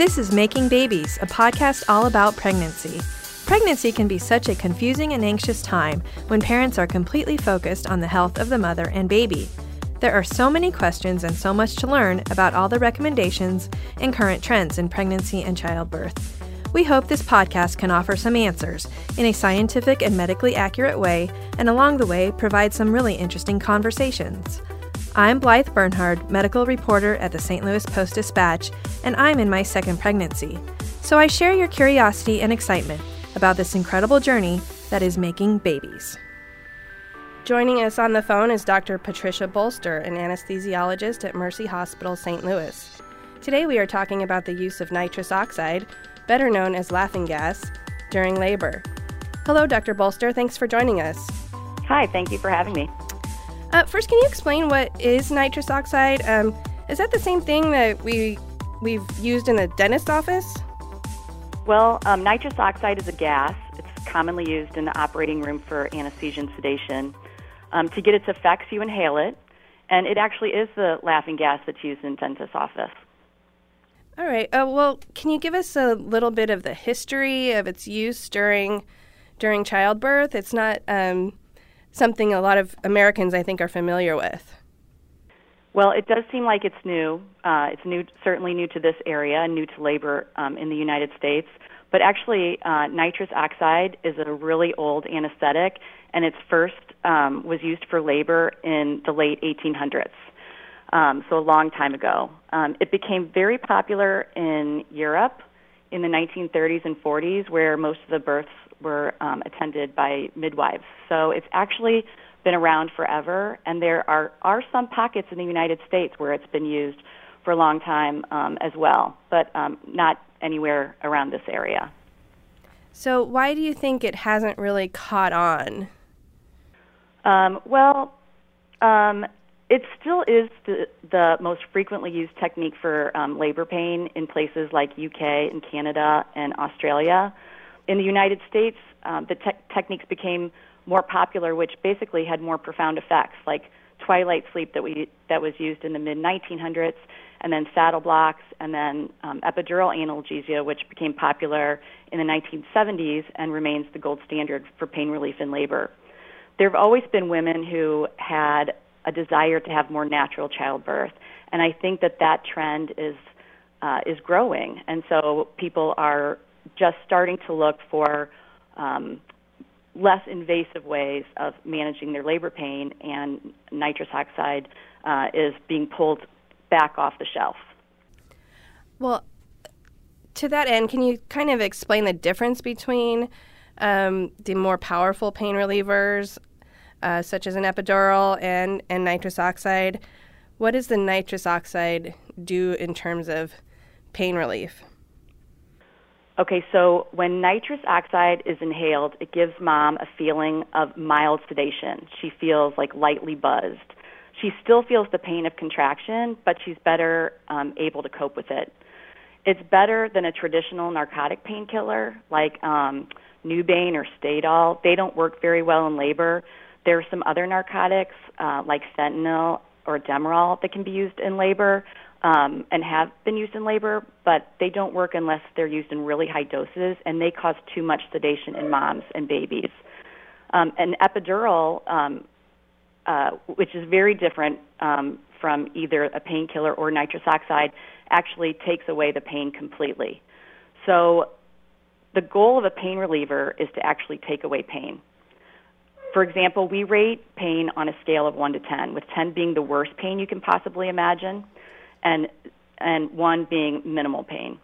This is Making Babies, a podcast all about pregnancy. Pregnancy can be such a confusing and anxious time when parents are completely focused on the health of the mother and baby. There are so many questions and so much to learn about all the recommendations and current trends in pregnancy and childbirth. We hope this podcast can offer some answers in a scientific and medically accurate way, and along the way, provide some really interesting conversations. I'm Blythe Bernhard, medical reporter at the St. Louis Post Dispatch, and I'm in my second pregnancy. So I share your curiosity and excitement about this incredible journey that is making babies. Joining us on the phone is Dr. Patricia Bolster, an anesthesiologist at Mercy Hospital, St. Louis. Today we are talking about the use of nitrous oxide, better known as laughing gas, during labor. Hello, Dr. Bolster. Thanks for joining us. Hi, thank you for having me. Uh, first, can you explain what is nitrous oxide? Um, is that the same thing that we we've used in the dentist's office? Well, um, nitrous oxide is a gas. It's commonly used in the operating room for anesthesia and sedation. Um, to get its effects, you inhale it, and it actually is the laughing gas that's used in dentist's office. All right. Uh, well, can you give us a little bit of the history of its use during during childbirth? It's not um, something a lot of Americans, I think, are familiar with. Well, it does seem like it's new. Uh, it's new, certainly new to this area and new to labor um, in the United States. But actually, uh, nitrous oxide is a really old anesthetic, and its first um, was used for labor in the late 1800s um, so a long time ago. Um, it became very popular in Europe in the 1930s and 40s, where most of the births were um, attended by midwives. So it's actually been around forever, and there are, are some pockets in the United States where it's been used for a long time um, as well, but um, not anywhere around this area. So, why do you think it hasn't really caught on? Um, well, um, it still is the, the most frequently used technique for um, labor pain in places like UK and Canada and Australia. In the United States, um, the te- techniques became more popular, which basically had more profound effects, like twilight sleep that we that was used in the mid 1900s, and then saddle blocks, and then um, epidural analgesia, which became popular in the 1970s and remains the gold standard for pain relief in labor. There have always been women who had a desire to have more natural childbirth, and I think that that trend is uh, is growing, and so people are just starting to look for um, less invasive ways of managing their labor pain, and nitrous oxide uh, is being pulled back off the shelf. Well, to that end, can you kind of explain the difference between um, the more powerful pain relievers uh, such as an epidural and, and nitrous oxide. What does the nitrous oxide do in terms of pain relief? Okay, so when nitrous oxide is inhaled, it gives mom a feeling of mild sedation. She feels like lightly buzzed. She still feels the pain of contraction, but she's better um, able to cope with it. It's better than a traditional narcotic painkiller like um, Nubain or Stadol. They don't work very well in labor, there are some other narcotics uh, like fentanyl or Demerol that can be used in labor um, and have been used in labor, but they don't work unless they're used in really high doses, and they cause too much sedation in moms and babies. Um, an epidural, um, uh, which is very different um, from either a painkiller or nitrous oxide, actually takes away the pain completely. So the goal of a pain reliever is to actually take away pain. For example, we rate pain on a scale of 1 to 10, with 10 being the worst pain you can possibly imagine and and 1 being minimal pain.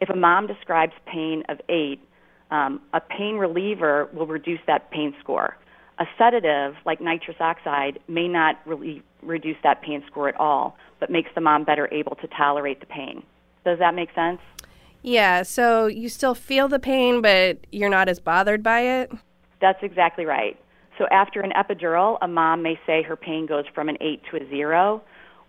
If a mom describes pain of 8, um, a pain reliever will reduce that pain score. A sedative, like nitrous oxide, may not really reduce that pain score at all, but makes the mom better able to tolerate the pain. Does that make sense? Yeah, so you still feel the pain, but you're not as bothered by it? That's exactly right. So after an epidural, a mom may say her pain goes from an 8 to a 0.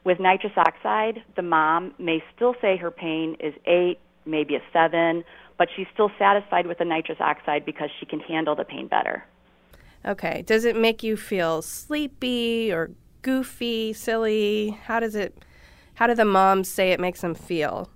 With nitrous oxide, the mom may still say her pain is 8, maybe a 7, but she's still satisfied with the nitrous oxide because she can handle the pain better. Okay. Does it make you feel sleepy or goofy, silly? How does it how do the moms say it makes them feel?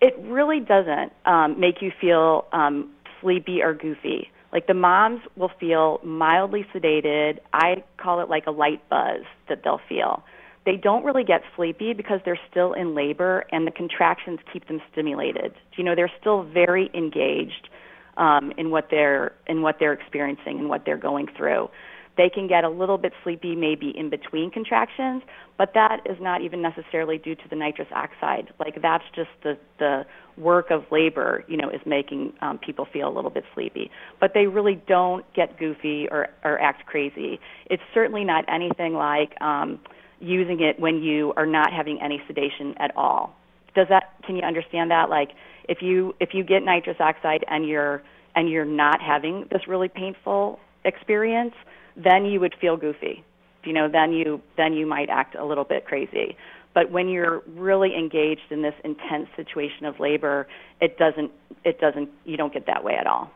It really doesn't um, make you feel um, sleepy or goofy. Like the moms will feel mildly sedated. I call it like a light buzz that they'll feel. They don't really get sleepy because they're still in labor and the contractions keep them stimulated. You know, they're still very engaged um, in what they're in what they're experiencing and what they're going through. They can get a little bit sleepy maybe in between contractions, but that is not even necessarily due to the nitrous oxide. Like that's just the the work of labor, you know, is making um, people feel a little bit sleepy. But they really don't get goofy or or act crazy. It's certainly not anything like um, using it when you are not having any sedation at all. Does that? Can you understand that? Like if you if you get nitrous oxide and you're and you're not having this really painful experience then you would feel goofy. You know, then you then you might act a little bit crazy. But when you're really engaged in this intense situation of labor, it doesn't it doesn't you don't get that way at all.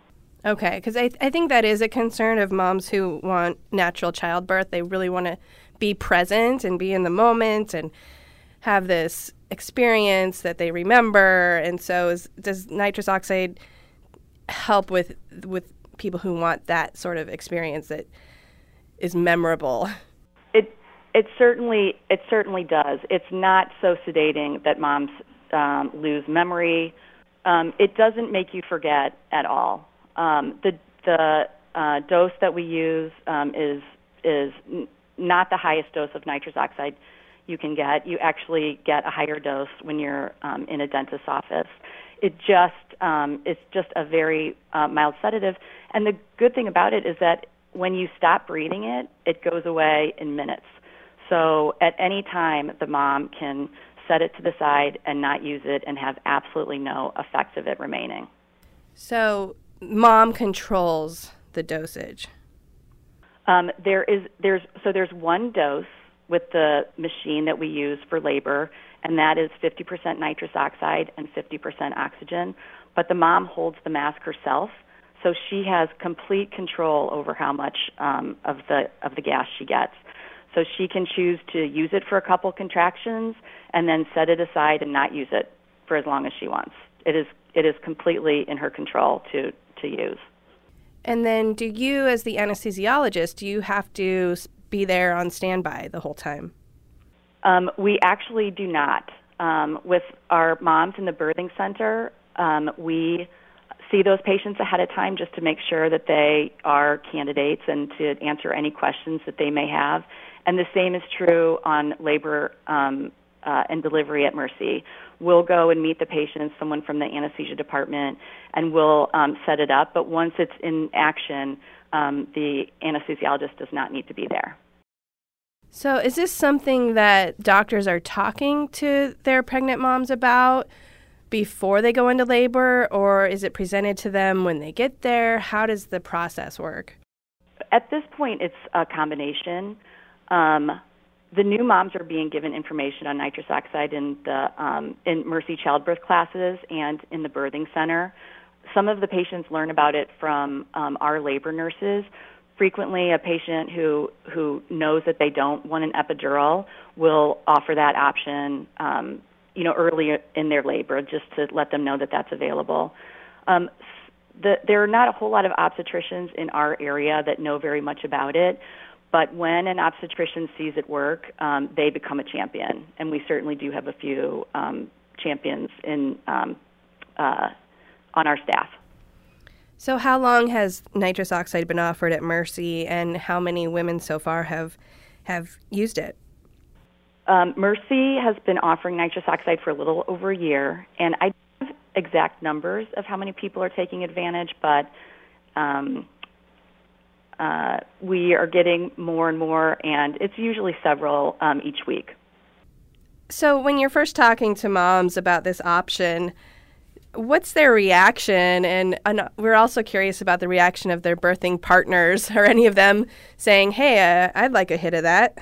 Okay, because I, I think that is a concern of moms who want natural childbirth. They really want to be present and be in the moment and have this experience that they remember. And so, is, does nitrous oxide help with with people who want that sort of experience that is memorable. It it certainly it certainly does. It's not so sedating that moms um, lose memory. Um, it doesn't make you forget at all. Um, the the uh, dose that we use um, is is not the highest dose of nitrous oxide you can get. You actually get a higher dose when you're um, in a dentist's office. It just um, it's just a very uh, mild sedative, and the good thing about it is that when you stop breathing it, it goes away in minutes. So at any time, the mom can set it to the side and not use it and have absolutely no effects of it remaining. So mom controls the dosage. Um, there is there's so there's one dose with the machine that we use for labor, and that is 50% nitrous oxide and 50% oxygen. But the mom holds the mask herself, so she has complete control over how much um, of the of the gas she gets. So she can choose to use it for a couple contractions and then set it aside and not use it for as long as she wants. It is it is completely in her control to to use. And then, do you, as the anesthesiologist, do you have to be there on standby the whole time? Um, we actually do not. Um, with our moms in the birthing center, um, we see those patients ahead of time just to make sure that they are candidates and to answer any questions that they may have. And the same is true on labor um, uh, and delivery at Mercy. We'll go and meet the patient, someone from the anesthesia department, and we'll um, set it up. But once it's in action, um, the anesthesiologist does not need to be there. So, is this something that doctors are talking to their pregnant moms about? before they go into labor, or is it presented to them when they get there? How does the process work? At this point, it's a combination. Um, the new moms are being given information on nitrous oxide in the um, in Mercy childbirth classes and in the birthing center. Some of the patients learn about it from um, our labor nurses. Frequently, a patient who who knows that they don't want an epidural will offer that option um, you know, early in their labor, just to let them know that that's available. Um, the, there are not a whole lot of obstetricians in our area that know very much about it, but when an obstetrician sees it work, um, they become a champion, and we certainly do have a few um, champions in um, uh, on our staff. So, how long has nitrous oxide been offered at Mercy, and how many women so far have have used it? Um, Mercy has been offering nitrous oxide for a little over a year, and I don't have exact numbers of how many people are taking advantage, but um, uh, we are getting more and more, and it's usually several um, each week. So, when you're first talking to moms about this option, what's their reaction? And, and, we're also curious about the reaction of their birthing partners. Are any of them saying, "Hey, uh, I'd like a hit of that"?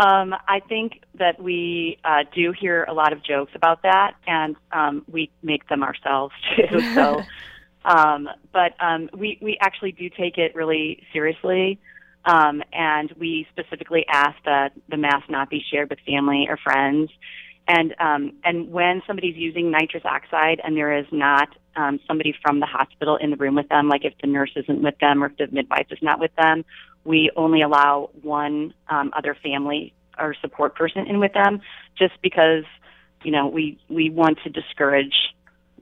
Um, I think that we uh, do hear a lot of jokes about that, and um, we make them ourselves too. So, um, but um, we we actually do take it really seriously, um, and we specifically ask that the mask not be shared with family or friends. And um, and when somebody's using nitrous oxide and there is not um, somebody from the hospital in the room with them, like if the nurse isn't with them or if the midwife is not with them, we only allow one um, other family or support person in with them, just because you know we we want to discourage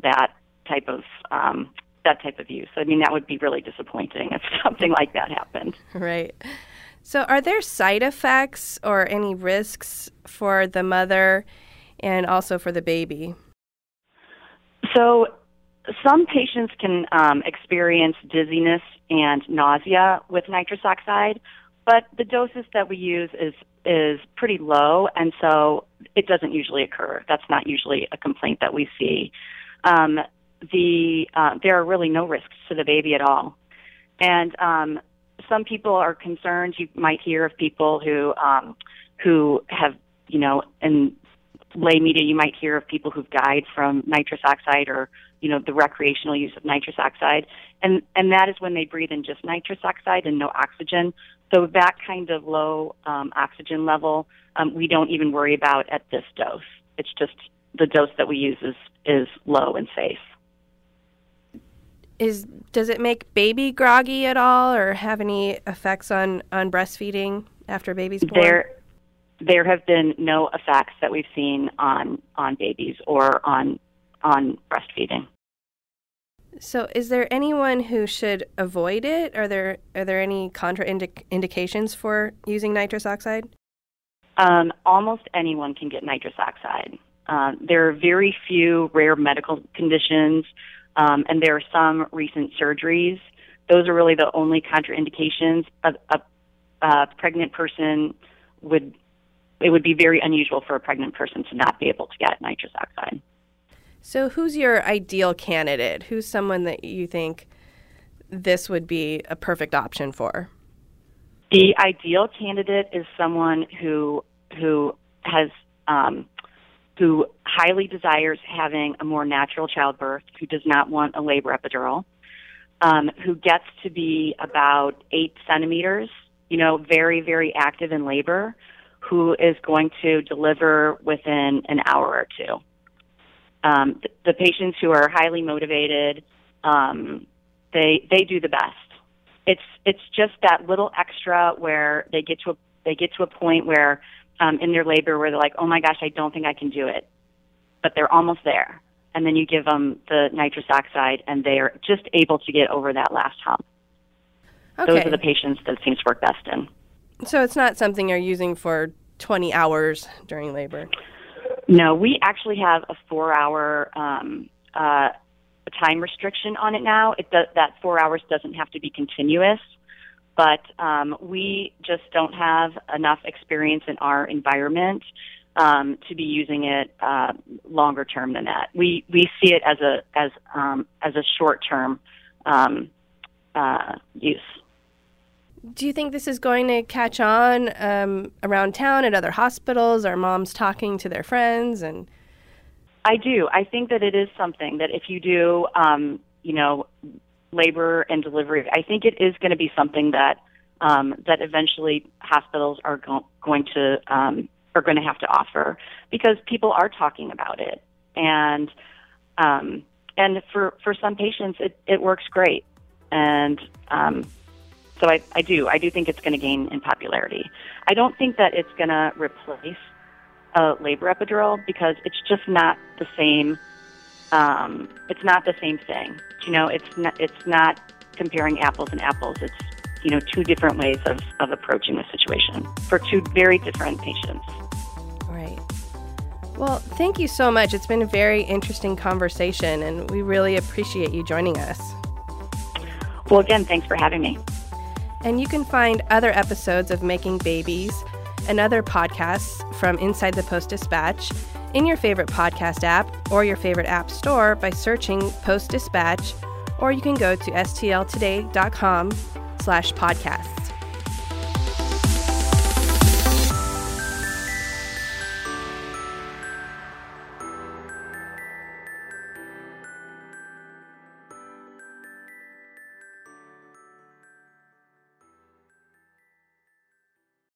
that type of um, that type of use. I mean, that would be really disappointing if something like that happened. Right. So, are there side effects or any risks for the mother and also for the baby? So, some patients can um, experience dizziness and nausea with nitrous oxide, but the doses that we use is is pretty low, and so it doesn't usually occur. That's not usually a complaint that we see. Um, the uh, there are really no risks to the baby at all, and um, some people are concerned. You might hear of people who um, who have you know in lay media you might hear of people who've died from nitrous oxide or you know the recreational use of nitrous oxide. And and that is when they breathe in just nitrous oxide and no oxygen. So that kind of low um, oxygen level um, we don't even worry about at this dose. It's just the dose that we use is is low and safe is does it make baby groggy at all or have any effects on on breastfeeding after baby's born? There there have been no effects that we've seen on on babies or on on breastfeeding. So is there anyone who should avoid it? Are there are there any contraindications for using nitrous oxide? Um, almost anyone can get nitrous oxide. Uh, there are very few rare medical conditions um, and there are some recent surgeries. Those are really the only contraindications. A, a, a pregnant person would it would be very unusual for a pregnant person to not be able to get nitrous oxide. So, who's your ideal candidate? Who's someone that you think this would be a perfect option for? The ideal candidate is someone who who has um, who highly desires having a more natural childbirth, who does not want a labor epidural, um, who gets to be about eight centimeters, you know, very, very active in labor, who is going to deliver within an hour or two. Um, the, the patients who are highly motivated, um, they they do the best. It's it's just that little extra where they get to a they get to a point where um, in their labor where they're like, oh my gosh, I don't think I can do it, but they're almost there. And then you give them the nitrous oxide, and they're just able to get over that last hump. Okay. Those are the patients that seems to work best in. So it's not something you're using for 20 hours during labor. No, we actually have a four-hour um, uh, time restriction on it now. It does, that four hours doesn't have to be continuous but um, we just don't have enough experience in our environment um, to be using it uh, longer term than that. We we see it as a as um, as a short term um, uh, use. Do you think this is going to catch on um, around town at other hospitals? Are moms talking to their friends and? I do. I think that it is something that if you do, um, you know, labor and delivery. I think it is going to be something that um, that eventually hospitals are go- going to um, are going to have to offer because people are talking about it, and um, and for for some patients it, it works great, and um, so I, I do I do think it's going to gain in popularity. I don't think that it's going to replace a labor epidural because it's just not the same um, it's not the same thing. You know, it's not, it's not comparing apples and apples. It's you know two different ways of, of approaching the situation for two very different patients. Well, thank you so much. It's been a very interesting conversation, and we really appreciate you joining us. Well, again, thanks for having me. And you can find other episodes of Making Babies and other podcasts from Inside the Post Dispatch in your favorite podcast app or your favorite app store by searching Post Dispatch, or you can go to stltoday.com slash podcasts.